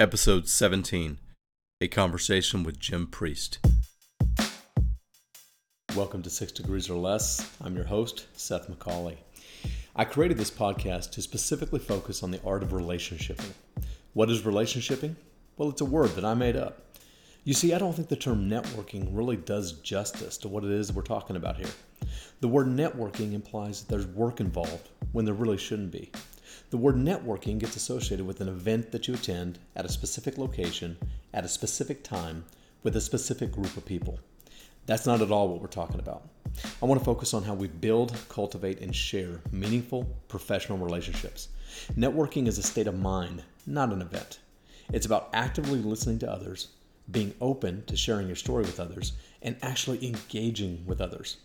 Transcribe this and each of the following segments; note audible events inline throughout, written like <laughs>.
Episode 17 A Conversation with Jim Priest. Welcome to Six Degrees or Less. I'm your host, Seth McCauley. I created this podcast to specifically focus on the art of relationshiping. What is relationshiping? Well, it's a word that I made up. You see, I don't think the term networking really does justice to what it is we're talking about here. The word networking implies that there's work involved when there really shouldn't be. The word networking gets associated with an event that you attend at a specific location, at a specific time, with a specific group of people. That's not at all what we're talking about. I want to focus on how we build, cultivate, and share meaningful professional relationships. Networking is a state of mind, not an event. It's about actively listening to others, being open to sharing your story with others, and actually engaging with others.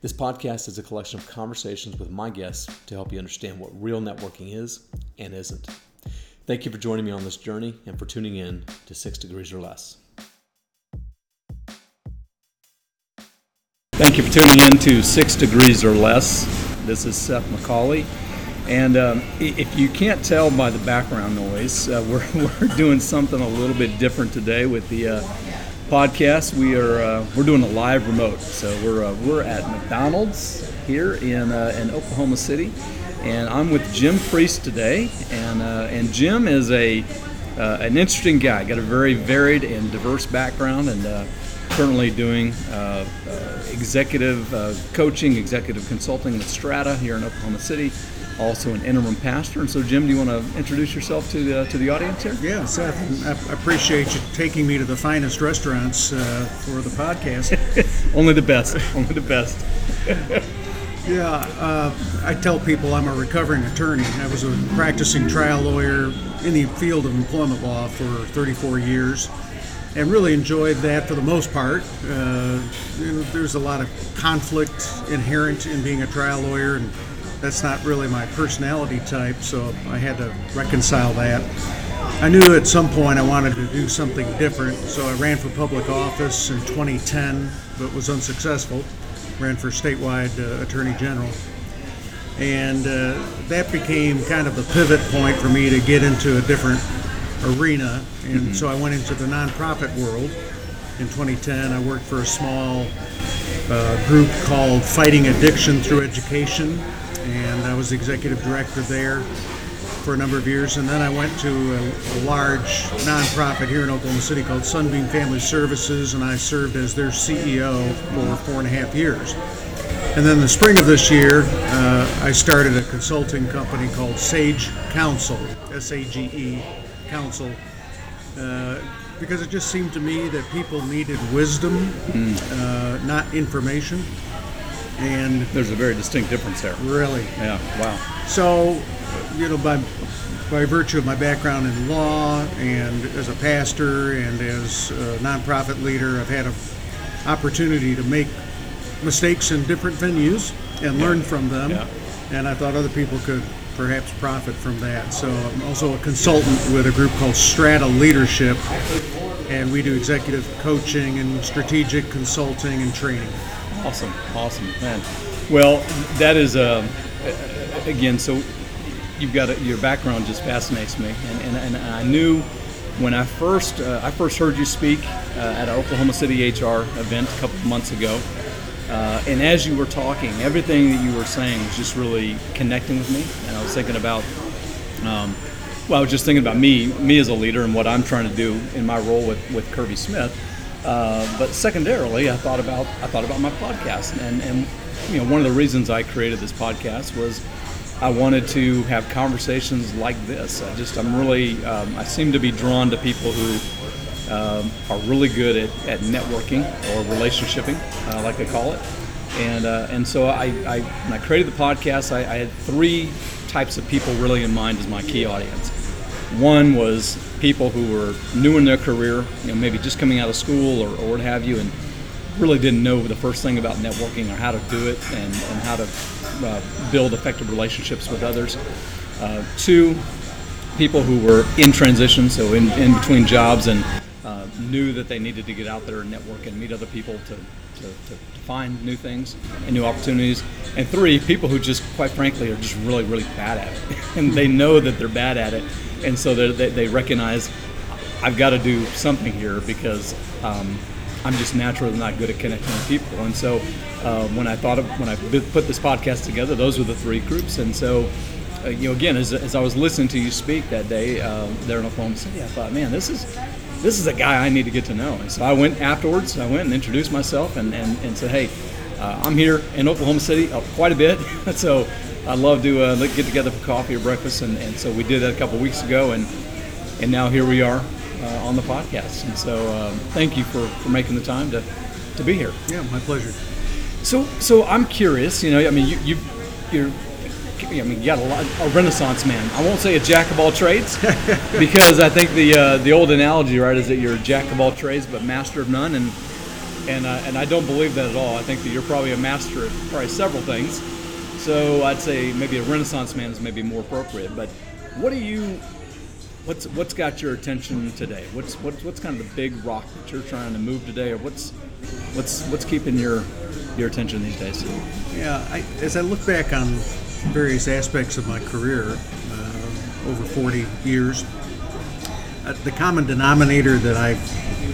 This podcast is a collection of conversations with my guests to help you understand what real networking is and isn't. Thank you for joining me on this journey and for tuning in to Six Degrees or Less. Thank you for tuning in to Six Degrees or Less. This is Seth McCauley. And um, if you can't tell by the background noise, uh, <laughs> we're, we're doing something a little bit different today with the uh, podcast. We are uh, we're doing a live remote, so we're uh, we're at McDonald's here in uh, in Oklahoma City, and I'm with Jim Priest today, and uh, and Jim is a uh, an interesting guy. Got a very varied and diverse background, and uh, currently doing executive coaching, executive consulting with Strata here in Oklahoma City also an interim pastor. And so, Jim, do you want to introduce yourself to the, to the audience here? Yeah, Seth, I appreciate you taking me to the finest restaurants uh, for the podcast. <laughs> Only the best. Only the best. <laughs> yeah, uh, I tell people I'm a recovering attorney. I was a practicing trial lawyer in the field of employment law for 34 years and really enjoyed that for the most part. Uh, you know, there's a lot of conflict inherent in being a trial lawyer and that's not really my personality type, so I had to reconcile that. I knew at some point I wanted to do something different, so I ran for public office in 2010, but was unsuccessful. Ran for statewide uh, attorney general. And uh, that became kind of the pivot point for me to get into a different arena. And mm-hmm. so I went into the nonprofit world. In 2010, I worked for a small uh, group called Fighting Addiction Through Education and I was the executive director there for a number of years. And then I went to a, a, large nonprofit here in Oklahoma City called Sunbeam Family Services, and I served as their CEO for four and a half years. And then the spring of this year, uh, I started a consulting company called Sage Council, S A G E Council. Uh, because it just seemed to me that people needed wisdom, mm. uh, not information and there's a very distinct difference there. Really? Yeah. Wow. So, you know, by by virtue of my background in law and as a pastor and as a nonprofit leader, I've had an opportunity to make mistakes in different venues and yeah. learn from them. Yeah. And I thought other people could perhaps profit from that. So I'm also a consultant with a group called Strata Leadership, and we do executive coaching and strategic consulting and training. Awesome, awesome, man. Well, that is uh, again. So you've got a, your background just fascinates me, and, and, and I knew when I first uh, I first heard you speak uh, at an Oklahoma City HR event a couple of months ago, uh, and as you were talking, everything that you were saying was just really connecting with me, and I was thinking about. Um, well, I was just thinking about me, me as a leader, and what I'm trying to do in my role with, with Kirby Smith. Uh, but secondarily, I thought about I thought about my podcast, and and you know one of the reasons I created this podcast was I wanted to have conversations like this. I just I'm really um, I seem to be drawn to people who um, are really good at, at networking or relationshiping, uh, like they call it. And uh, and so I, I when I created the podcast, I, I had three types of people really in mind as my key audience. One was people who were new in their career, you know, maybe just coming out of school or, or what have you, and really didn't know the first thing about networking or how to do it and, and how to uh, build effective relationships with others. Uh, two, people who were in transition, so in, in between jobs and uh, knew that they needed to get out there and network and meet other people to, to, to, find new things and new opportunities. And three, people who just, quite frankly, are just really, really bad at it. <laughs> and they know that they're bad at it and so they, they recognize I've got to do something here because um, I'm just naturally not good at connecting with people. And so uh, when I thought of when I put this podcast together, those were the three groups. And so uh, you know, again, as, as I was listening to you speak that day uh, there in Oklahoma City, I thought, man, this is this is a guy I need to get to know. And so I went afterwards. I went and introduced myself and, and, and said, hey, uh, I'm here in Oklahoma City uh, quite a bit. <laughs> so I'd love to uh, get together for coffee or breakfast. And, and so we did that a couple weeks ago, and and now here we are uh, on the podcast. And so um, thank you for, for making the time to, to be here. Yeah, my pleasure. So so I'm curious. You know, I mean, you, you you're I mean, you got a, lot, a renaissance man. I won't say a jack of all trades, <laughs> because I think the uh, the old analogy, right, is that you're a jack of all trades but master of none, and and uh, and I don't believe that at all. I think that you're probably a master of probably several things. So I'd say maybe a renaissance man is maybe more appropriate. But what do you? What's what's got your attention today? What's what's what's kind of the big rock that you're trying to move today, or what's what's what's keeping your your attention these days? Yeah, I, as I look back on various aspects of my career uh, over 40 years. Uh, the common denominator that I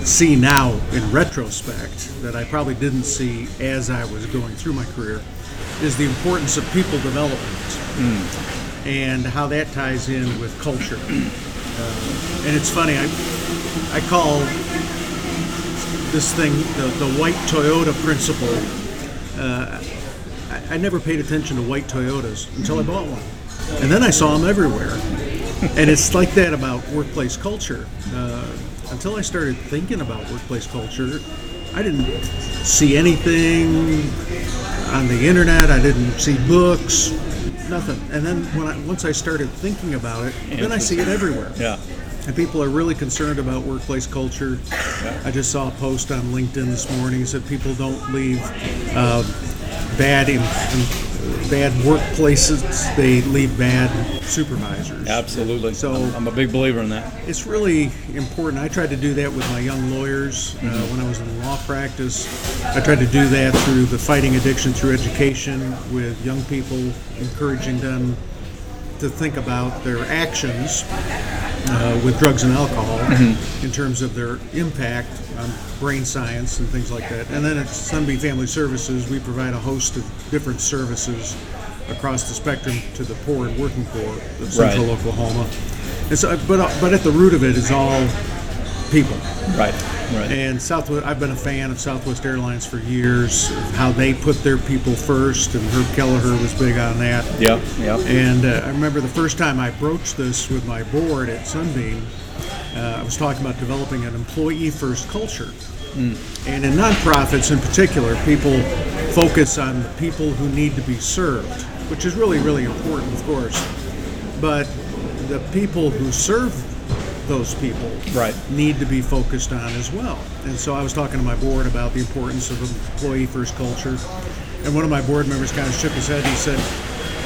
see now in retrospect that I probably didn't see as I was going through my career is the importance of people development mm. and how that ties in with culture. Uh, and it's funny, I, I call this thing the, the white Toyota principle. Uh, I, never paid attention to white Toyotas until I bought one, and then I saw them everywhere. and it's like that about workplace culture. Uh, until I started thinking about workplace culture, I didn't see anything on the internet. I didn't see books, nothing. And then when I, once I started thinking about it, then I see it everywhere. Yeah. And people are really concerned about workplace culture. Yeah. I just saw a post on LinkedIn this morning that said people don't leave uh, bad in, in bad workplaces, they leave bad supervisors. Absolutely. So I'm, I'm, a big believer in that. It's really important. I tried to do that with my young lawyers uh, mm-hmm. when I was in law practice. I tried to do that through the fighting addiction through education with young people, encouraging them to think about their actions uh, with drugs and alcohol mm-hmm. in terms of their impact on brain science and things like that. And then at Sunbeam Family Services, we provide a host of different services across the spectrum to the poor and working poor of Central right. Oklahoma. And so, but but at the root of it is all people. Right. Right. And Southwest, I've been a fan of Southwest Airlines for years. How they put their people first, and Herb Kelleher was big on that. Yep. Yep. And uh, I remember the first time I broached this with my board at Sunbeam. Uh, I was talking about developing an employee first culture. Mm. And in nonprofits in particular, people focus on the people who need to be served, which is really, really important, of course. But the people who serve those people right. need to be focused on as well. And so I was talking to my board about the importance of employee first culture. And one of my board members kind of shook his head. and He said,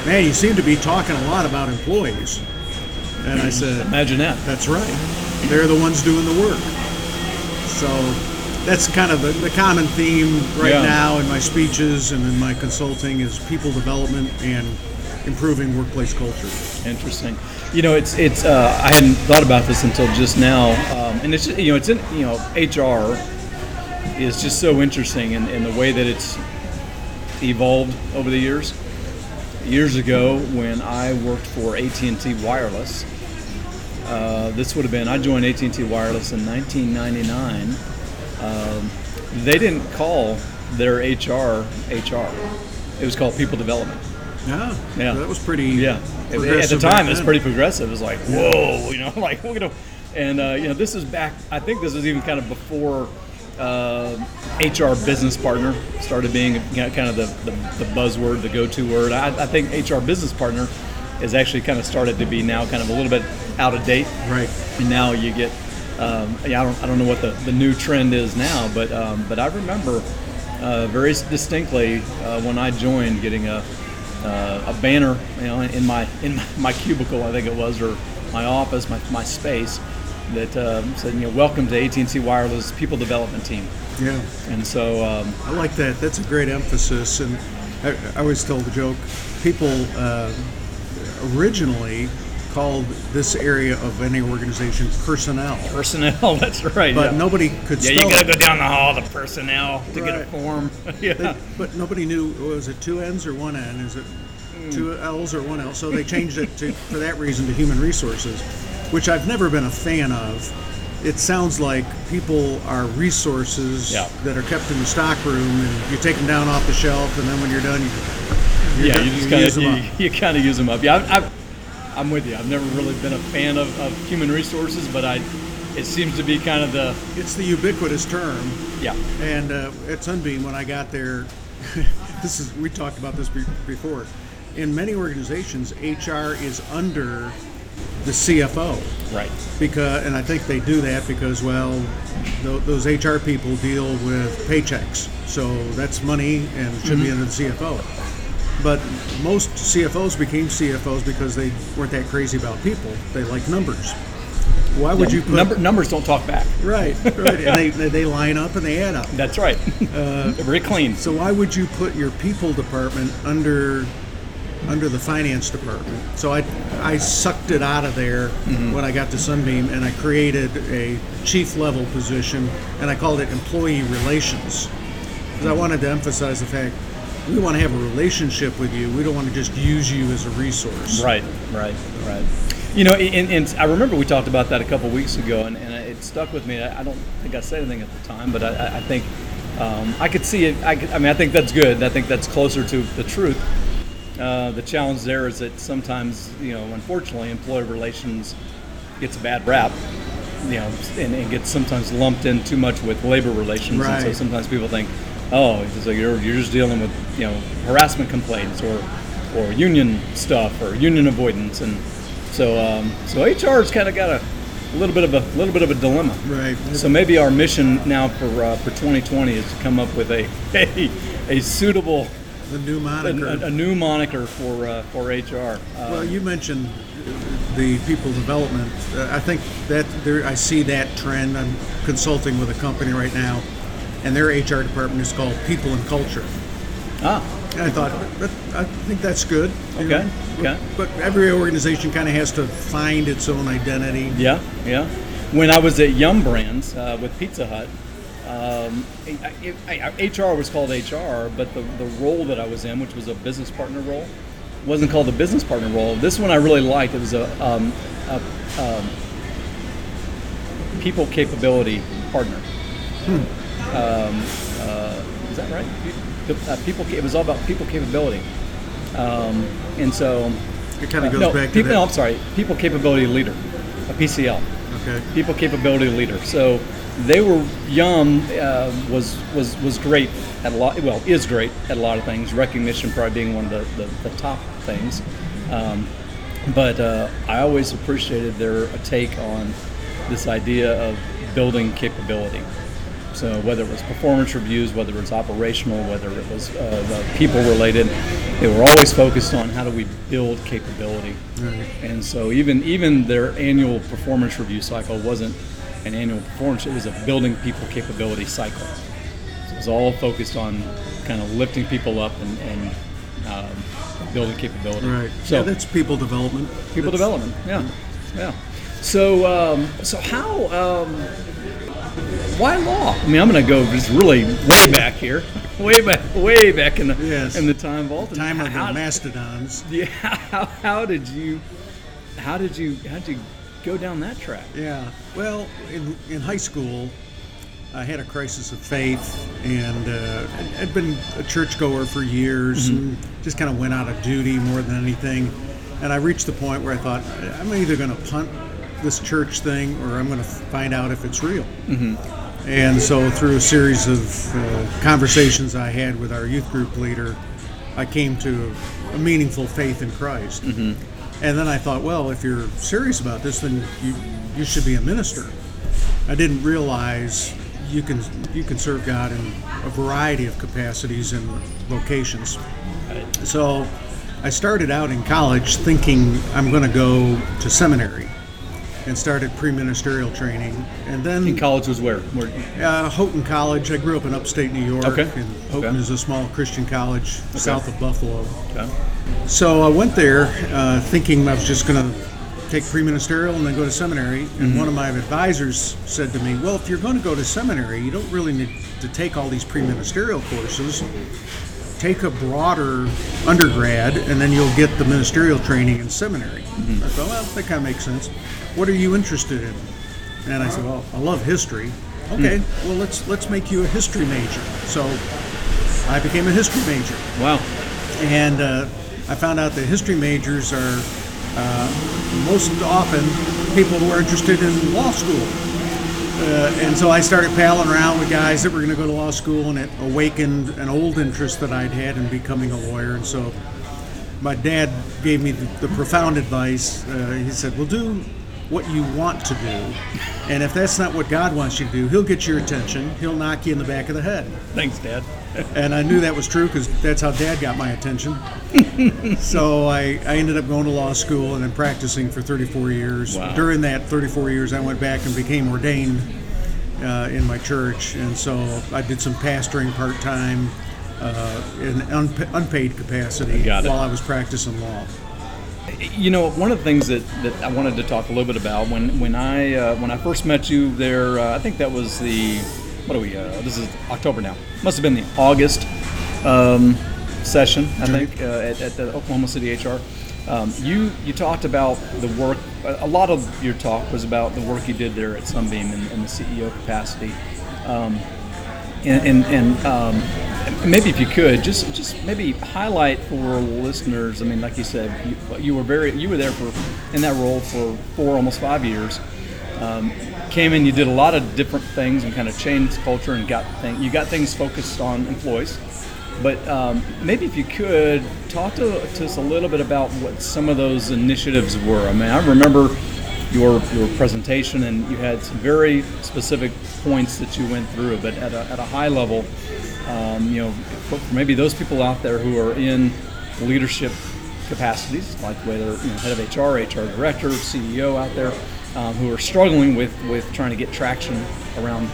Man, you seem to be talking a lot about employees. And I said, Imagine that. That's right. They're the ones doing the work. So that's kind of the, the common theme right yeah. now in my speeches and in my consulting is people development and improving workplace culture. Interesting. You know, it's it's. Uh, I hadn't thought about this until just now, um, and it's you know it's in you know HR is just so interesting in, in the way that it's evolved over the years. Years ago, when I worked for AT&T Wireless, uh, this would have been I joined AT&T Wireless in 1999. Um, they didn't call their HR HR. It was called People Development. Yeah, yeah, that was pretty. Yeah, at the time, it was pretty progressive. It was like, whoa, you know, <laughs> like we're gonna, and uh, you know, this is back. I think this was even kind of before uh, HR business partner started being you know, kind of the, the, the, buzzword, the go-to word. I, I, think HR business partner is actually kind of started to be now kind of a little bit out of date. Right. And now you get, um, yeah, I don't, I don't know what the, the new trend is now, but um, but I remember uh, very distinctly uh, when I joined getting a uh, a banner, you know, in my in my, cubicle, I think it was, or my office, my, my space, that uh, said, you know, welcome to AT&T Wireless People Development Team. Yeah. And so um, I like that. That's a great emphasis, and I, I always tell the joke. People uh, originally called this area of any organization personnel. Personnel, <laughs> that's right. But yeah. nobody could Yeah, you gotta it. go down the hall to personnel to get a form. <laughs> yeah. They- but nobody knew was it two N's or one N? Is it two hmm. L's or one L? So they changed it to, for that reason to human resources, which I've never been a fan of. It sounds like people are resources Yeah. that are kept in the stock room, and you take them down off the shelf, and then when you're done, you, you're yeah, you just kind use of them you, up. you kind of use them up. Yeah, I, I, I'm with you. I've never really been a fan of, of human resources, but I, it seems to be kind of the It's the ubiquitous term. yeah. And uh, at Sunbeam, when I got there, <laughs> this is we talked about this be- before. In many organizations, HR is under the CFO Right. because, and I think they do that because well, th- those HR people deal with paychecks, so that's money and should be under the CFO. But most CFOs became CFOs because they weren't that crazy about people; they like numbers. Why would you put Number, numbers don't talk back. right? Right, and they, they line up and they add up. That's right. Uh, very clean. So why would you put your people department under under the finance department? So I I sucked it out of there mm-hmm. when I got to Sunbeam and I created a chief level position and I called it employee relations because I wanted to emphasize the fact we want to have a relationship with you. We don't want to just use you as a resource. Right, right, right. You know, and, and I remember we talked about that a couple weeks ago, and, and it stuck with me. I don't think I said anything at the time, but I, I- think um, I could see it. I, could, I mean, I think that's good. I think that's closer to the truth. Uh, the challenge there is that sometimes, you know, unfortunately, employee relations gets a bad rap. You know, and, and gets sometimes lumped in too much with labor relations, and so sometimes people think, oh, it's like you're, you're just dealing with you know harassment complaints or or union stuff or union avoidance, and so um, so HR's kind of got a little bit of a little bit of a dilemma. Right. So maybe our mission now for uh, for 2020 is to come up with a <laughs> a, a suitable The new moniker. a- a new moniker for uh, for HR. Uh, Well, you mentioned the people development. Uh, I think that there, I see that trend. I'm consulting with a company right now, and their HR department is called People and Culture. ah, And I thought, I think that's good. you Okay, know. okay. But every organization kind of has to find its own identity. Yeah, yeah. When I was at Yum Brands uh, with Pizza Hut, um, I, I, I- HR was called HR, but the, the role that I was in, which was a business partner role, wasn't called the business partner role. This one I really liked. It was a, um, a um, people capability partner. Um, uh, is that right? Uh, people. It was all about people capability, um, and so It kind of goes no, back to people, that. no, I'm sorry. People capability leader, a PCL. Okay. People capability leader. So they were Yum uh, was was was great at a lot. Well, is great at a lot of things. Recognition probably being one of the the, the top things. Um, but uh, I always appreciated their take on this idea of building capability. So whether it was performance reviews, whether it was operational, whether it was uh, people related, they were always focused on how do we build capability. Right. And so even even their annual performance review cycle wasn't an annual performance; it was a building people capability cycle. So it was all focused on kind of lifting people up and, and um, building capability. Right. So yeah, that's people development. people That's- development. Yeah, yeah. So um, so how? Um, why law? I mean, I'm going to go just really way back here, <laughs> way back, way back in the Yes. in the time vault. And Time of the mastodons. <laughs> yeah. How, how did you? How did you? How did you go down that track? Yeah. Well, in, in high school, I had a crisis of faith, and uh, I'd been a churchgoer for years, and just kind of went out of duty more than anything. And I reached the point where I thought, I'm either going to punt this church thing, or I'm going to find out if it's real. And so, through a series of uh, conversations I had with our youth group leader, I came to a meaningful faith in Christ. And then I thought, well, if you're serious about this, then you you should be a minister. I didn't realize you can you can serve God in a variety of capacities and vocations. So I started out in college thinking I'm going to go to seminary and started pre-ministerial training, and then In college was where? where uh, Houghton College. I grew up in upstate New York. Okay. And Houghton Okay. is a small Christian college south of Buffalo. okay. So I went there uh, thinking I was just going to take pre-ministerial and then go to seminary. And one of my advisors said to me, "Well, if you're going to go to seminary, you don't really need to take all these pre-ministerial courses. Take a broader undergrad, and then you'll get the ministerial training in seminary." I thought, well, that kind of makes sense. What are you interested in? And I said, "Well, I love history." Okay, well let's let's make you a history major. So I became a history major Wow. and uh, I found out that history majors are uh, most often people who are interested in law school. Uh, and so I started palling around with guys that were going to go to law school, and it awakened an old interest that I'd had in becoming a lawyer. And so my dad gave me the, the profound advice. Uh, he said, Well, do what you want to do. And if that's not what God wants you to do, He'll get your attention, He'll knock you in the back of the head. Thanks, Dad. And I knew that was true because that's how Dad got my attention. <laughs> so I, I ended up going to law school and then practicing for 34 years. Wow. During that 34 years, I went back and became ordained uh, in my church. And so I did some pastoring part time uh, in unpa- unpaid capacity while I was practicing law. You know, one of the things that, that I wanted to talk a little bit about when when I uh, when I first met you there, uh, I think that was the what are we? Uh, this is October now. Must have been the August um, session, I think, uh, at, at the Oklahoma City HR. Um, you you talked about the work. A lot of your talk was about the work you did there at Sunbeam in, in the CEO capacity. Um, and and, and um, maybe if you could just just maybe highlight for listeners. I mean, like you said, you, you were very you were there for in that role for four almost five years. Um, came in, you did a lot of different things and kind of changed culture and got thing, you got things focused on employees. But um, maybe if you could talk to, to us a little bit about what some of those initiatives were. I mean, I remember your your presentation, and you had some very specific points that you went through. But at a, at a high level, um, you know, maybe those people out there who are in leadership capacities, like whether you know, head of HR, HR director, CEO out there, um, who are struggling with with trying to get traction around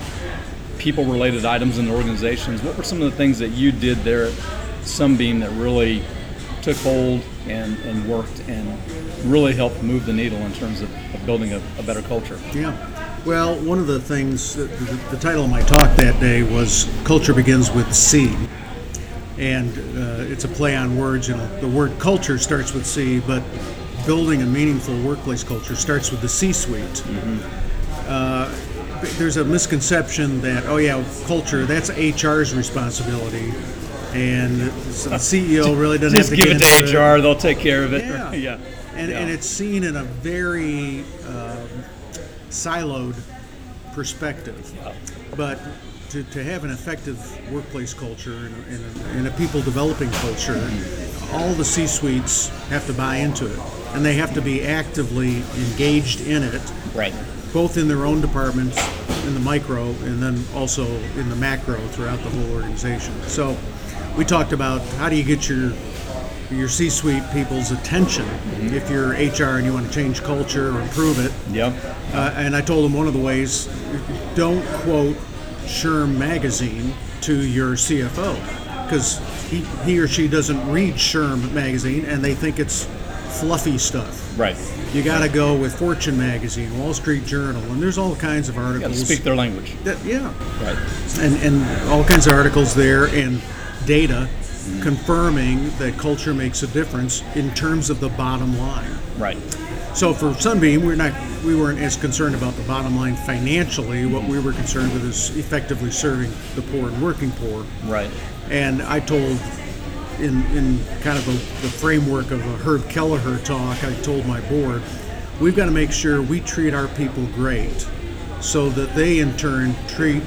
people-related items in organizations. What were some of the things that you did there at Sunbeam that really took hold and, and worked and really helped move the needle in terms of, of building a, a better culture? Yeah. Well, one of the things, the, the, title of my talk that day was Culture Begins with C. And uh, it's a play on words. You know, the word culture starts with C, but building a meaningful workplace culture starts with the C suite. Uh, there's a misconception that, oh, yeah, culture, that's HR's responsibility. And the CEO <laughs> really doesn't have to give it to into HR; they'll take care of it. Yeah. <laughs> yeah. And, Yeah. and it's seen in a very um, siloed perspective. Yeah. But to, to have an effective workplace culture and a, and a, and a people developing culture, all the C suites have to buy into it. And they have to be actively engaged in it, right. both in their own departments, in the micro, and then also in the macro throughout the whole organization. So we talked about how do you get your your C-suite people's attention if you're HR and you want to change culture or improve it. Yep. Uh, and I told them one of the ways: don't quote SHRM magazine to your CFO because he, he or she doesn't read SHRM magazine and they think it's fluffy stuff. Right. You got to go with Fortune magazine, Wall Street Journal, and there's all kinds of articles. speak their language. that, yeah, Right. and, and all kinds of articles there and data confirming that culture makes a difference in terms of the bottom line. Right. So for Sunbeam, we're not we weren't as concerned about the bottom line financially. What we were concerned with is effectively serving the poor and working poor. Right. And I told in in kind of the, the framework of a Herb Kelleher talk, I told my board, we've got to make sure we treat our people great so that they in turn treat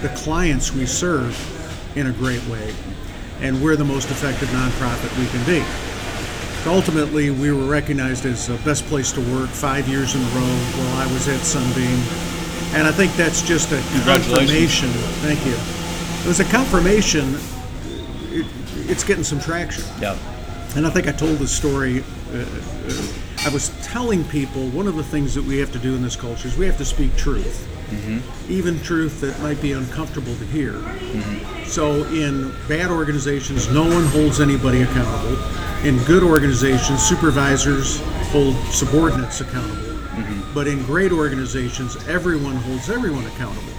the clients we serve in a great way. And we're the most effective nonprofit we can be. Ultimately, we were recognized as the best place to work five years in a row while I was at Sunbeam. And I think that's just a confirmation. Thank you. It was a confirmation. It, it's getting some traction. Yeah. And I think I told this story. Uh, uh, I was telling people one of the things that we have to do in this culture is we have to speak truth, Mm-hmm. even truth that might be uncomfortable to hear. Mm-hmm. So, in bad organizations, no one holds anybody accountable. In good organizations, supervisors hold subordinates accountable. Mm-hmm. But in great organizations, everyone holds everyone accountable.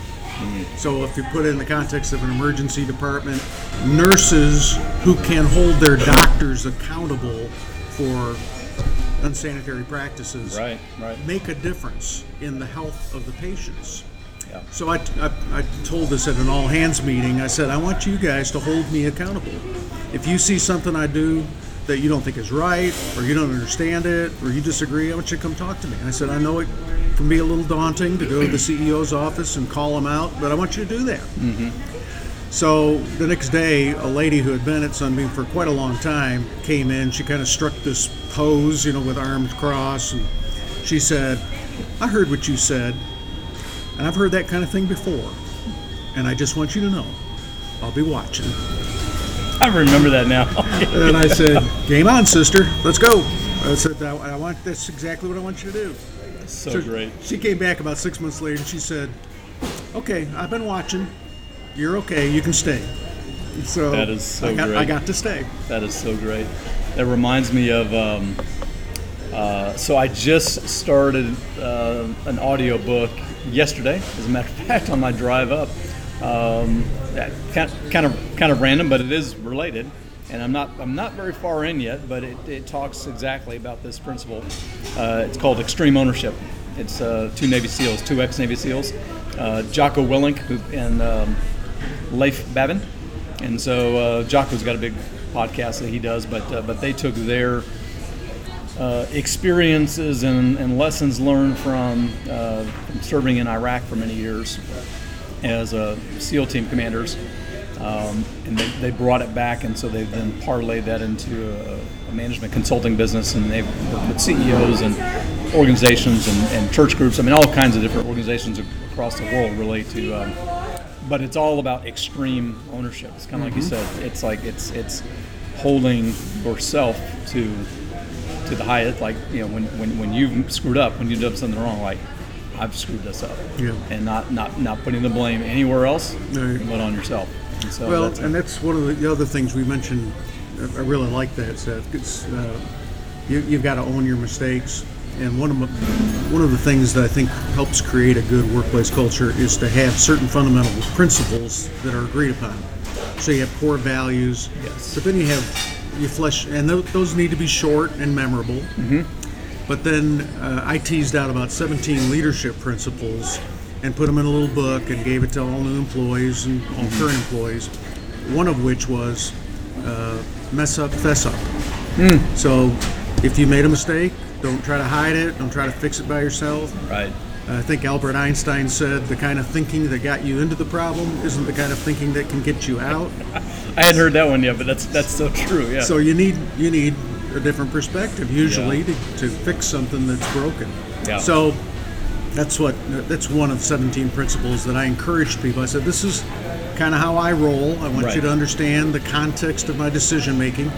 So, if you put it in the context of an emergency department, nurses who can hold their doctors accountable for unsanitary practices Right, right. make a difference in the health of the patients. Yeah. So I, I, I told this at an all hands meeting. I said, I want you guys to hold me accountable. If you see something I do that you don't think is right, or you don't understand it, or you disagree, I want you to come talk to me. And I said, I know it can be a little daunting to go to the CEO's office and call him out, but I want you to do that. Mm-hmm. So the next day, a lady who had been at Sunbeam for quite a long time came in. She kind of struck this pose, you know, with arms crossed, and she said, I heard what you said, and I've heard that kind of thing before. And I just want you to know, I'll be watching. I remember that now. <laughs> And I said, Game on, sister. Let's go. I said, I, I want that's exactly what I want you to do. so So great. She came back about six months later and she said, Okay, I've been watching. You're okay. You can stay. So That is so I got, great. I got to stay. That is so great. That reminds me of. Um, uh, so I just started uh, an audio book yesterday, as a matter of <laughs> fact, on my drive up. Um, that kind, kind of kind of random, but it is related. And I'm not I'm not very far in yet, but it, it talks exactly about this principle. Uh, it's called extreme ownership. It's uh, two Navy SEALs, two ex-Navy SEAls, uh, Jocko Willink who, and um, Leif Babin. And so uh, Jocko's got a big podcast that he does, but uh, but they took their uh, experiences and, and lessons learned from, uh, from serving in Iraq for many years as uh, SEAL team commanders, um, and they, they brought it back, and so they've then parlayed that into a, a management consulting business, and they've worked with CEOs and organizations and, and church groups. I mean, all kinds of different organizations across the world, really, to um, but it's all about extreme ownership. It's kind of like you said. It's like it's it's holding yourself to to the highest. Like you know, when when, when you've screwed up, when you've done something wrong, like I've screwed this up, Yeah. and not not not putting the blame anywhere else, but on yourself. And so Well, that's, and that's one of the, the other things we mentioned. I really like that, Seth. It's, uh, you, you've got to own your mistakes. And one of my, one of the things that I think helps create a good workplace culture is to have certain fundamental principles that are agreed upon. So you have core values, Yes. but then you have you flesh, and tho- those need to be short and memorable. But then uh, I teased out about 17 leadership principles and put them in a little book and gave it to all new employees and all current employees. One of which was uh, mess up, fess up. So if you made a mistake, don't try to hide it, don't try to fix it by yourself. right. I think Albert Einstein said the kind of thinking that got you into the problem isn't the kind of thinking that can get you out. <laughs> I hadn't heard that one yet, but that's that's so true. Yeah. So you need you need a different perspective usually to, to fix something that's broken. Yeah. So that's what that's one of 17 principles that I encouraged people. I said this is kind of how I roll. I want Right. you to understand the context of my decision making.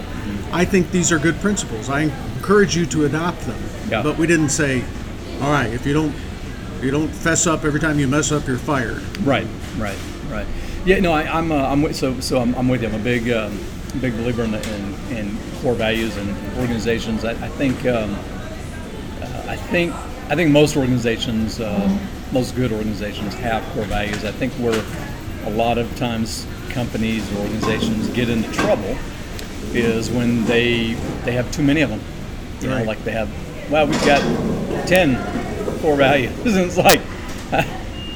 I think these are good principles. I encourage you to adopt them. Yeah. But we didn't say, all right, if you don't if you don't fess up every time you mess up, you're fired. Right, right, right. Yeah, no, I, I'm, uh, I'm with, so, so I'm, I'm with you. I'm a big, um, big believer in, the, in, in core values and organizations. I, I think, um, uh, I think, I think most organizations, uh, most good organizations have core values. I think where a lot of times companies or organizations get into trouble is when they they have too many of them. You know, like they have, wow, we've got ten core values, and <laughs> it's like,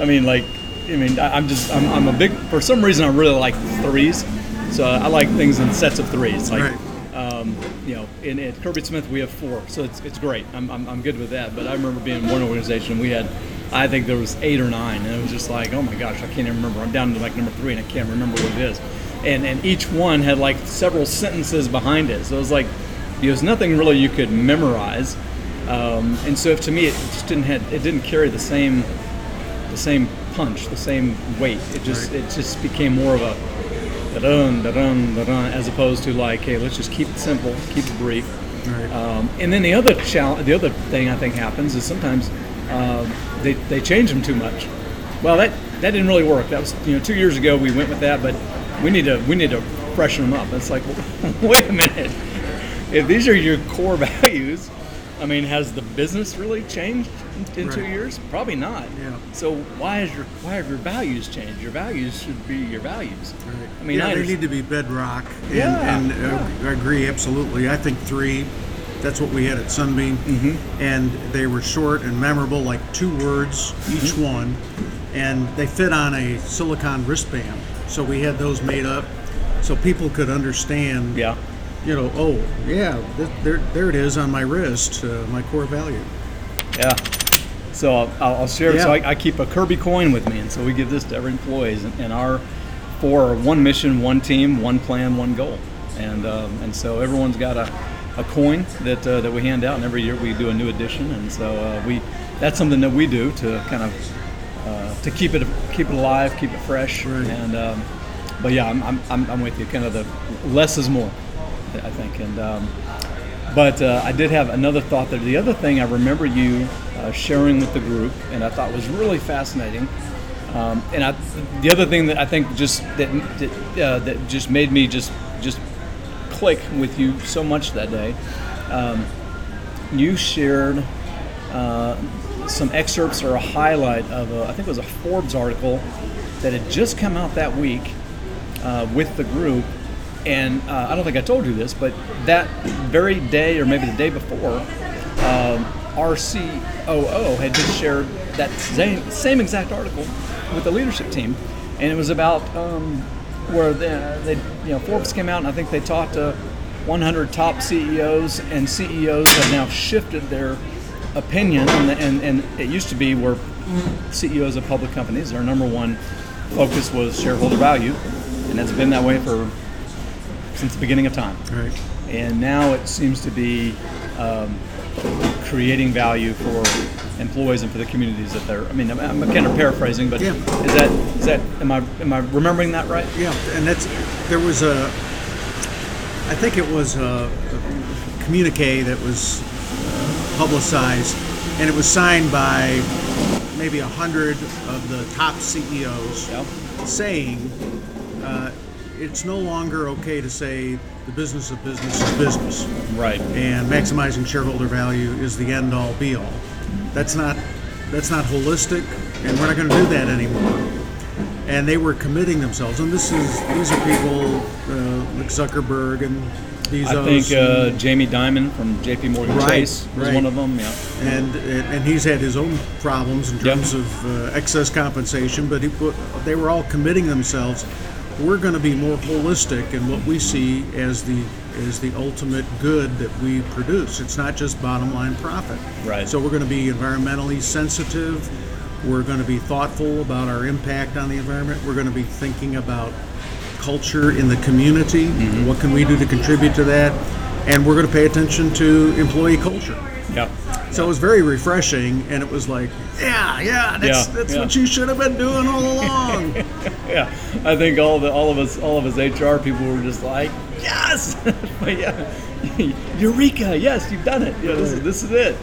I mean, like, I mean, I'm just, I'm, I'm a big. For some reason, I really like threes, so I like things in sets of threes. Like, Right. um, you know, in at Kirby Smith we have four, so it's, it's great. I'm, I'm, I'm good with that. But I remember being in one organization we had, I think there was eight or nine, and it was just like, oh my gosh, I can't even remember. I'm down to like number three, and I can't remember what it is. And and each one had like several sentences behind it, so it was like, there was nothing really you could memorize. Um, and so if to me it just didn't had it didn't carry the same the same punch, the same weight. It just Right. it just became more of a da-dun, da-dun, da-dun, as opposed to like, hey, let's just keep it simple, keep it brief. Right. Um, and then the other challenge, the other thing I think happens is sometimes uh, they, they change them too much. Well, that that didn't really work. That was you know two years ago we went with that, but we need to we need to freshen them up. It's like, <laughs> wait a minute, if these are your core <laughs> values, I mean, has the business really changed in, in two years? Probably not. Yeah. So why is your why have your values changed? Your values should be your values. Right. I mean, yeah, I they need to be bedrock. And, Yeah, and uh, I agree absolutely. I think three. That's what we had at Sunbeam, Mm-hmm. and they were short and memorable, like two words each Mm-hmm. one, and they fit on a silicon wristband. So we had those made up, so people could understand. yeah. You know, oh yeah, th- there, there it is on my wrist, uh, my core value. Yeah. So I'll, I'll share. So I, I keep a Kirby coin with me, and so we give this to every employees. And, and our four are one mission, one team, one plan, one goal. And um, and so everyone's got a, a coin that uh, that we hand out, and every year we do a new edition. And so uh, we that's something that we do to kind of uh, to keep it keep it alive, keep it fresh. Right. And um, but yeah, I'm, I'm, I'm, I'm with you. Kind of the less is more, I think. And um, but uh, I did have another thought there. The other thing I remember you uh, sharing with the group, and I thought was really fascinating. Um, and I, the other thing that I think just that that, uh, that just made me just just click with you so much that day. Um, you shared uh, some excerpts or a highlight of a, I think it was a Forbes article that had just come out that week uh, with the group. And uh, I don't think I told you this, but that very day or maybe the day before, um, our COO had just shared that same, same exact article with the leadership team. And it was about um, where they, they, you know, Forbes came out and I think they talked to 100 top CEOs, and CEOs have now shifted their opinion. And, and, and it used to be where CEOs of public companies, their number one focus was shareholder value, and it's been that way for since the beginning of time. Right. And now it seems to be um, creating value for employees and for the communities that they're. I mean, I'm, I'm kind of paraphrasing, but Yeah. is that is that am I am I remembering that right? Yeah, and that's there was a. I think it was a, a communique that was publicized, and it was signed by maybe a hundred of the top CEOs, Yeah. saying uh, it's no longer okay to say the business of business is business Right. and maximizing shareholder value is the end all be all. That's not that's not holistic, and we're not going to do that anymore. And they were committing themselves, and this is these are people uh, like Zuckerberg and Bezos. I think uh, Jamie Dimon from J.P. Morgan Right, Chase was right. one of them. Yeah. and and he's had his own problems in Yep. terms of uh, excess compensation, but he, they were all committing themselves. We're going to be more holistic in what we see as the as the ultimate good that we produce. It's not just bottom line profit. Right. So we're going to be environmentally sensitive. We're going to be thoughtful about our impact on the environment. We're going to be thinking about culture in the community. Mm-hmm. What can we do to contribute to that? And we're going to pay attention to employee culture. Yeah. So it was very refreshing, and it was like, yeah, yeah, that's Yeah, that's yeah. what you should have been doing all along. <laughs> Yeah, I think all the all of us all of us HR people were just like, yes, <laughs> But yeah, <laughs> eureka, yes, you've done it. Yeah, this is this is it.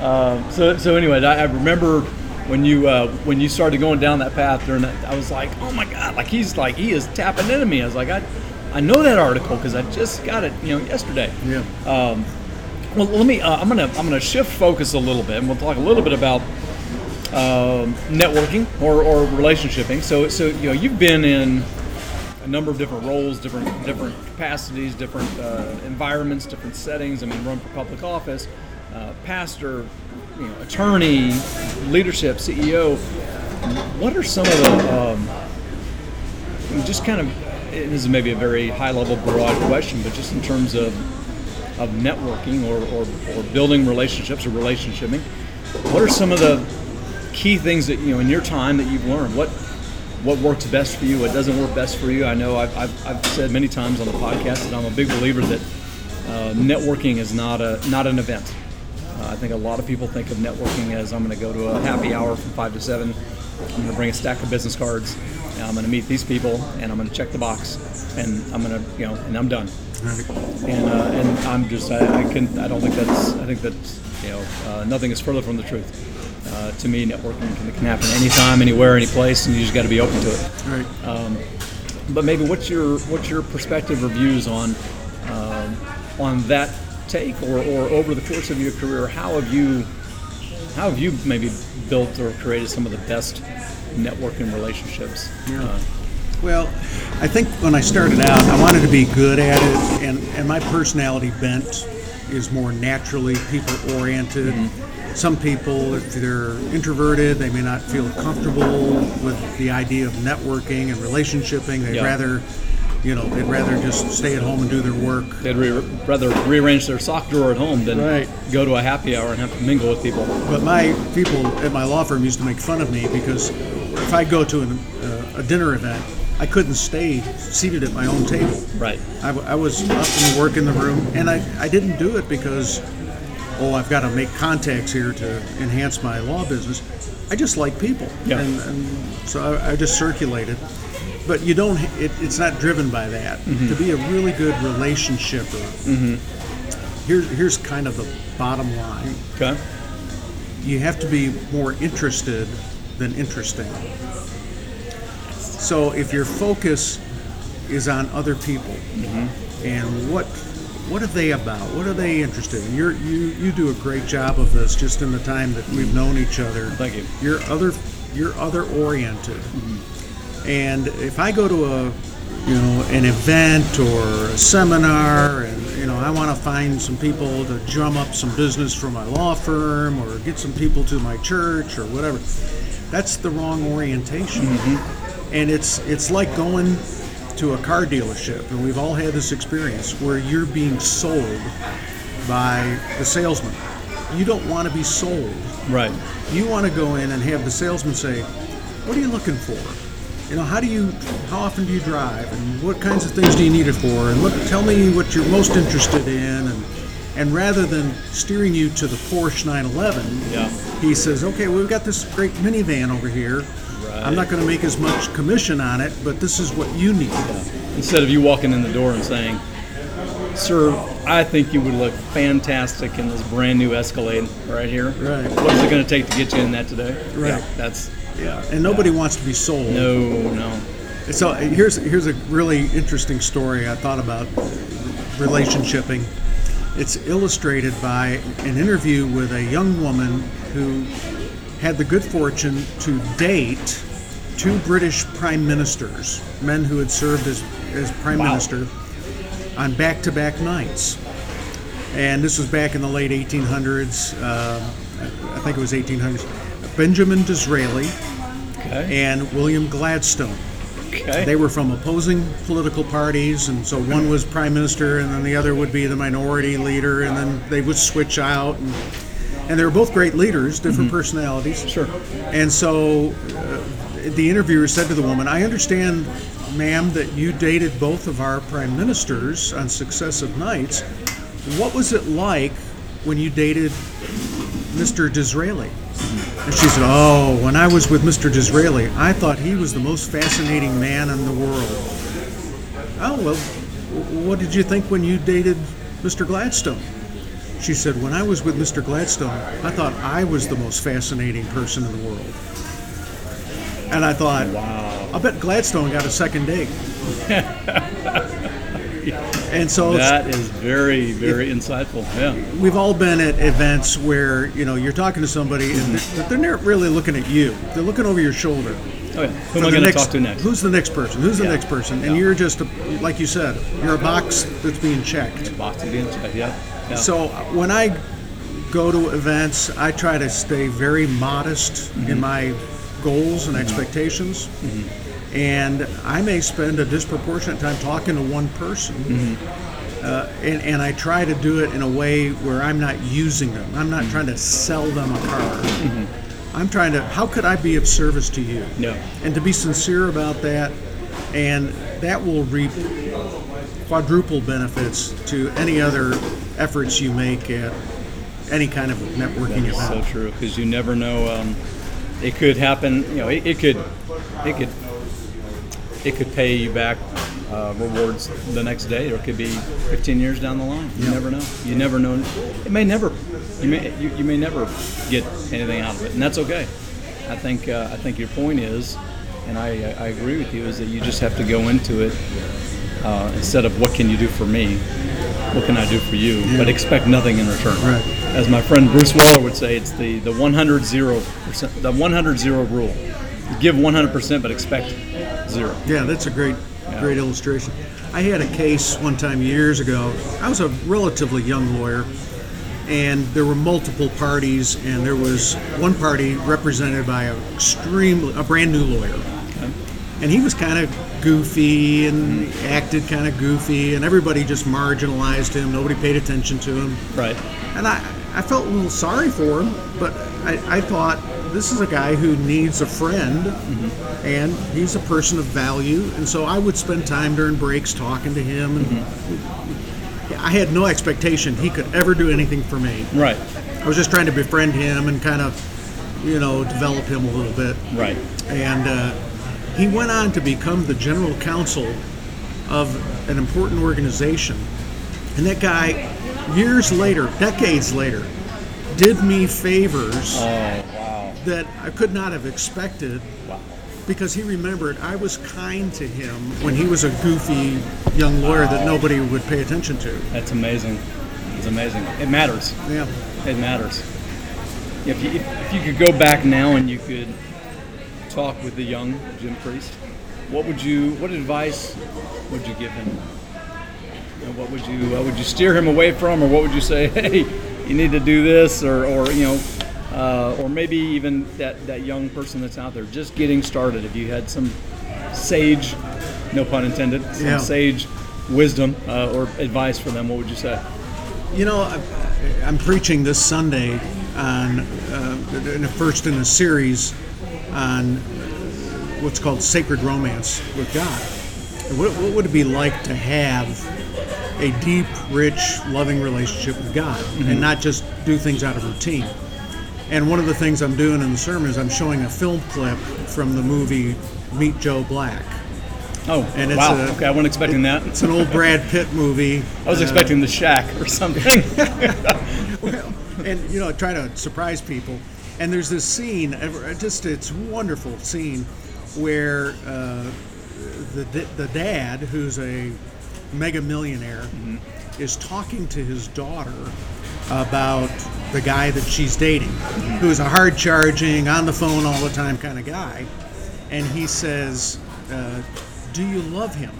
Um, so so anyway, I, I remember when you uh, when you started going down that path during that, I was like, oh my god, like he's like he is tapping into me. I was like, I I know that article because I just got it, you know, yesterday. yeah, Um, well, let me. Uh, I'm gonna. I'm gonna shift focus a little bit, and we'll talk a little bit about um, networking or, or relationshiping. So, so you know, you've been in a number of different roles, different different capacities, different uh, environments, different settings. I mean, run for public office, uh, pastor, you know, attorney, leadership, CEO. What are some of the um, just kind of this is maybe a very high level broad question but just in terms of of networking or, or, or building relationships or relationshiping what are some of the key things that you know in your time that you've learned what what works best for you what doesn't work best for you i know i've, I've, I've said many times on the podcast that i'm a big believer that uh, networking is not a not an event uh, I think a lot of people think of networking as I'm going to go to a happy hour from five to seven. I'm going to bring a stack of business cards. I'm going to meet these people, and I'm going to check the box, and I'm going to, you know, and I'm done. And uh, and I'm just I, I can I don't think that's I think that's you know uh, nothing is further from the truth. Uh, to me, networking can, can happen anytime, anywhere, any place, and you just got to be open to it. Right. But maybe what's your what's your perspective or views on um, on that take, or, or over the course of your career, how have you how have you maybe built or created some of the best networking relationships? Yeah. Uh, Well, I think when I started out, I wanted to be good at it, and, and my personality bent is more naturally people oriented. Some people, if they're introverted, they may not feel comfortable with the idea of networking and relationshiping. They'd Yeah. rather, you know, they'd rather just stay at home and do their work. they'd re- rather rearrange their sock drawer at home than Right. go to a happy hour and have to mingle with people. But my people at my law firm used to make fun of me because if I go to an, uh, a dinner event, I couldn't stay seated at my own table. Right. I, w- I was up and work in the room, and I, I didn't do it because, oh, I've got to make contacts here to enhance my law business. I just like people, Yeah. and, and so I, I just circulated. But you don't. It, it's not driven by that. Mm-hmm. To be a really good relationshipper, mm-hmm. here's here's kind of the bottom line. Okay. You have to be more interested than interesting. So if your focus is on other people mm-hmm. and what what are they about? What are they interested in? You're, you you do a great job of this just in the time that we've mm-hmm. known each other. Thank you. You're other you're other oriented. Mm-hmm. And if I go to a you know an event or a seminar and you know I want to find some people to drum up some business for my law firm or get some people to my church or whatever, that's the wrong orientation. And it's it's like going to a car dealership, and we've all had this experience where you're being sold by the salesman. You don't want to be sold. Right. You want to go in and have the salesman say, "What are you looking for? You know, how do you, how often do you drive, and what kinds of things do you need it for? And look, tell me what you're most interested in." And and rather than steering you to the Porsche 911, Yeah. he says, "Okay, we've got this great minivan over here. I'm not going to make as much commission on it, but this is what you need." Instead of you walking in the door and saying, "Sir, I think you would look fantastic in this brand new Escalade right here. Right. What is it going to take to get you in that today?" Right. Yeah, that's Yeah, and nobody wants to be sold. no, no. So uh, here's here's a really interesting story I thought about relationshiping. It's illustrated by an interview with a young woman who had the good fortune to date two British prime ministers, men who had served as, as prime Wow. minister, on back-to-back nights. And this was back in the late 1800s. Um, I think it was 1800s. Benjamin Disraeli Okay. and William Gladstone. okay. They were from opposing political parties, and so one was prime minister, and then the other would be the minority leader, and then they would switch out. And, and they were both great leaders, different personalities. sure. And so uh, the interviewer said to the woman, I understand, ma'am, that you dated both of our prime ministers on successive nights. What was it like when you dated Mr. Disraeli? And she said, Oh, when I was with Mr. Disraeli, I thought he was the most fascinating man in the world. Oh, well, what did you think when you dated Mr. Gladstone? She said, When I was with Mr. Gladstone, I thought I was the most fascinating person in the world. And I thought, Wow. I bet Gladstone got a second date. <laughs> and so That is very, very insightful. Yeah. we've all been at events where you know you're talking to somebody and they're, <laughs> they're not really looking at you; they're looking over your shoulder. Oh yeah. Who am I going to talk to next? Who's the next person? Who's the Yeah. next person? And Yeah. you're just, a, like you said, you're a box that's being checked. Box again. Yeah. So when I go to events, I try to stay very modest in mm-hmm. my goals and mm-hmm. expectations. Mm-hmm. And I may spend a disproportionate time talking to one person. Uh, and, and I try to do it in a way where I'm not using them. I'm not trying to sell them a car. I'm trying to, how could I be of service to you? Yeah. And to be sincere about that, and that will reap quadruple benefits to any other efforts you make at any kind of networking That is so true because you never know. Um, it could happen. You know, it, it could, it could it could pay you back uh, rewards the next day, or it could be 15 years down the line. You never know. You never know. It may never. You may you, you may never get anything out of it, and that's okay. I think uh, I think your point is, and I I agree with you, is that you just have to go into it uh, instead of what can you do for me, what can I do for you, but expect nothing in return. Right. As my friend Bruce Waller would say, it's the the 100 0 percent the 100 0 rule. Give 100 percent, but expect zero. Yeah, that's a great, great illustration. I had a case one time years ago. I was a relatively young lawyer, and there were multiple parties, and there was one party represented by a extremely a brand new lawyer, and he was kind of goofy and acted kind of goofy, and everybody just marginalized him. Nobody paid attention to him. Right. And I, I felt a little sorry for him, but I, I thought this is a guy who needs a friend, and he's a person of value, and so I would spend time during breaks talking to him. And I had no expectation he could ever do anything for me. Right. I was just trying to befriend him and kind of, you know, develop him a little bit. Right. And uh, he went on to become the general counsel of an important organization. And that guy, years later, decades later, did me favors Oh wow. that I could not have expected Wow. because he remembered I was kind to him when he was a goofy young lawyer that nobody would pay attention to. That's amazing. It's amazing. It matters. Yeah. It matters. If you, if you could go back now and you could talk with the young Jim Priest, what would you? What advice would you give him? And what would you? What would you steer him away from, or what would you say? <laughs> Hey, you need to do this, or, or you know, uh, or maybe even that that young person that's out there just getting started. If you had some sage, no pun intended, some Yeah. sage wisdom uh, or advice for them, what would you say? You know, I'm preaching this Sunday on uh, in the first in a series on what's called sacred romance with God. What, what would it be like to have a deep, rich, loving relationship with God and not just do things out of routine? And one of the things I'm doing in the sermon is I'm showing a film clip from the movie Meet Joe Black. Oh, And it's wow. a- okay, I wasn't expecting that. It's an old Brad Pitt movie. <laughs> I was Uh, expecting the shack or something. <laughs> well, and you know, try to surprise people. And there's this scene, just it's a wonderful scene, where uh, the the dad, who's a mega millionaire, is talking to his daughter about the guy that she's dating, who is a hard charging, on the phone all the time kind of guy, and he says, uh, "Do you love him?"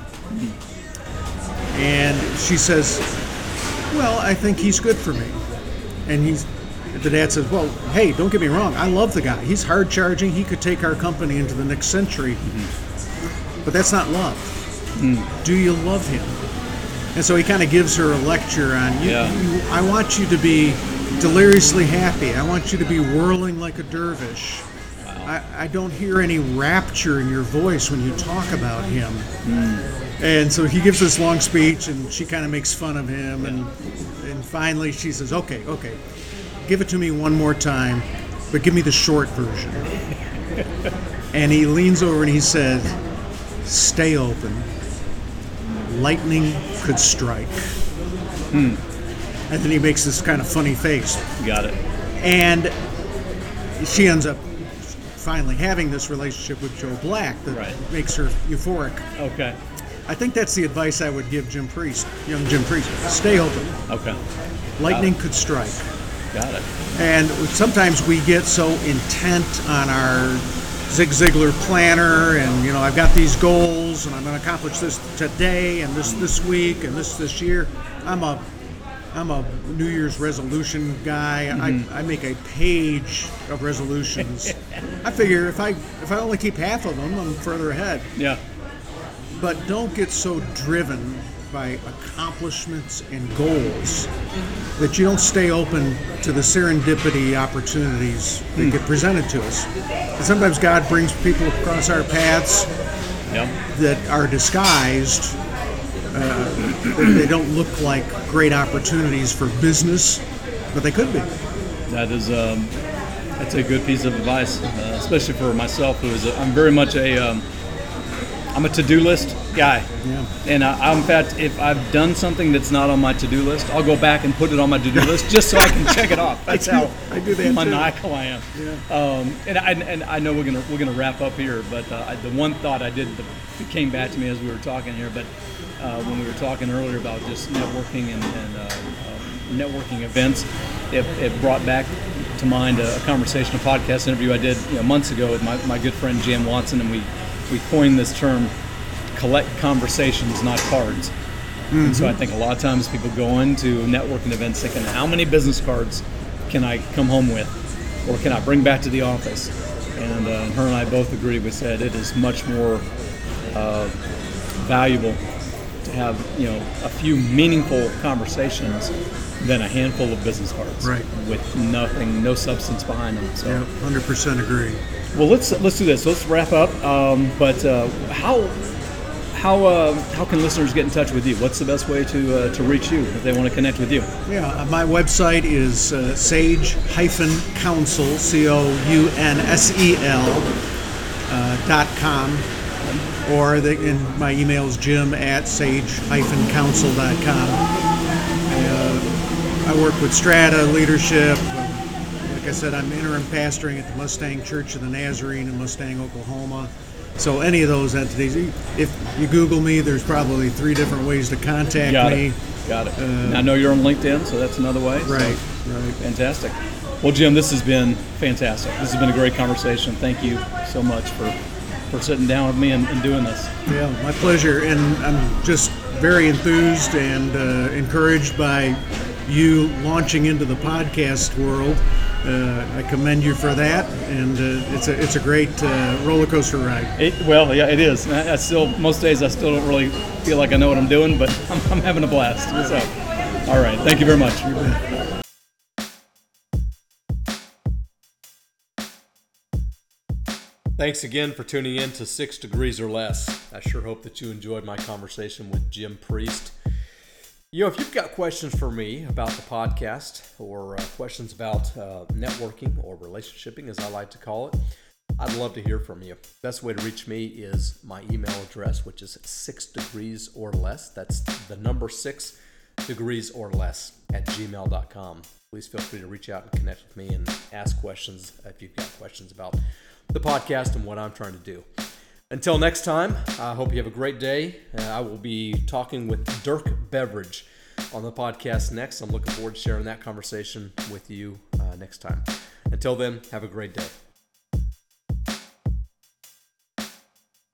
And she says, well, I think he's good for me. And he's the dad says, Well, hey, don't get me wrong, I love the guy. He's hard charging, he could take our company into the next century. But that's not love. Hmm. Do you love him? And so he kind of gives her a lecture on you, Yeah. you I want you to be deliriously happy. I want you to be whirling like a dervish. I, I don't hear any rapture in your voice when you talk about him. Hmm. And so he gives this long speech, and she kind of makes fun of him, and and finally she says, "Okay, okay, give it to me one more time, but give me the short version." and he leans over and he says, "Stay open. Lightning could strike." And then he makes this kind of funny face, Got it. and she ends up finally having this relationship with Joe Black that Right. makes her euphoric. Okay. I think that's the advice I would give Jim Priest, young Jim Priest. Stay open. Okay. Lightning could strike. Got it. And sometimes we get so intent on our Zig Ziglar planner and, you know, I've got these goals and I'm going to accomplish this today and this this week and this this year. I'm a I'm a New Year's resolution guy. I, mm-hmm. I make a page of resolutions. I figure if I if I only keep half of them, I'm further ahead. Yeah. but don't get so driven by accomplishments and goals that you don't stay open to the serendipity opportunities that get presented to us. And sometimes God brings people across our paths Yep. that are disguised. Uh, they- they don't look like great opportunities for business, but they could be. That is um, that's a good piece of advice, uh, especially for myself, who is a, I'm very much a um, I'm a to-do list guy. Yeah. And I, I'm in fact, if I've done something that's not on my to-do list, I'll go back and put it on my to-do list just so I can check it off. <laughs> That's do- how I do that too. maniacal I am. Yeah. Um, and, I, and I know we're gonna we're gonna wrap up here, but uh, I- the one thought I did that came back to me as we were talking here, but uh, when we were talking earlier about just networking and, and uh, uh, networking events, it, it brought back to mind a, a conversation, a podcast interview I did you know, months ago with my, my good friend Jim Watson, and we we coined this term collect conversations, not cards. And so I think a lot of times people go into networking events thinking, how many business cards can I come home with, or can I bring back to the office? And uh, her and I both agree. We said it is much more uh, valuable to have you know a few meaningful conversations than a handful of business cards Right. with nothing, no substance behind them. So. Yeah, 100% agree. Well, let's let's do this. Let's wrap up. Um, but uh, how how uh, how can listeners get in touch with you? What's the best way to uh, to reach you if they want to connect with you? Yeah, uh, my website is uh, sage-counsel, C-O-U-N-S-E-L, uh, dot com, or my email is jim at sage-counsel dot com. Uh, I work with Strata Leadership. Like I said, I'm interim pastoring at the Mustang Church of the Nazarene in Mustang, Oklahoma. So any of those entities, if you Google me, there's probably three different ways to contact Got me. it. Got it. And I know you're on LinkedIn, so that's another way. So, Right, right. fantastic. Well, Jim, this has been fantastic. This has been a great conversation. Thank you so much for for sitting down with me and, and doing this. Yeah, my pleasure. And I'm just very enthused and uh, encouraged by you launching into the podcast world. Uh, I commend you for that, and uh, it's a it's a great uh, roller coaster ride. It, well, yeah, it is. I, I still most days I still don't really feel like I know what I'm doing, but <laughs> I'm, I'm having a blast. So, all right. Thank you very much. Thanks again for tuning in to Six Degrees or Less. I sure hope that you enjoyed my conversation with Jim Priest. You know, if you've got questions for me about the podcast or uh, questions about uh, networking or relationshiping, as I like to call it, I'd love to hear from you. Best way to reach me is my email address, which is six degrees or less. That's the number six degrees or less at gmail.com. Please feel free to reach out and connect with me and ask questions if you've got questions about the podcast and what I'm trying to do. Until next time, I hope you have a great day. Uh, I will be talking with Dirk Beveridge on the podcast next. I'm looking forward to sharing that conversation with you uh, next time. Until then, have a great day.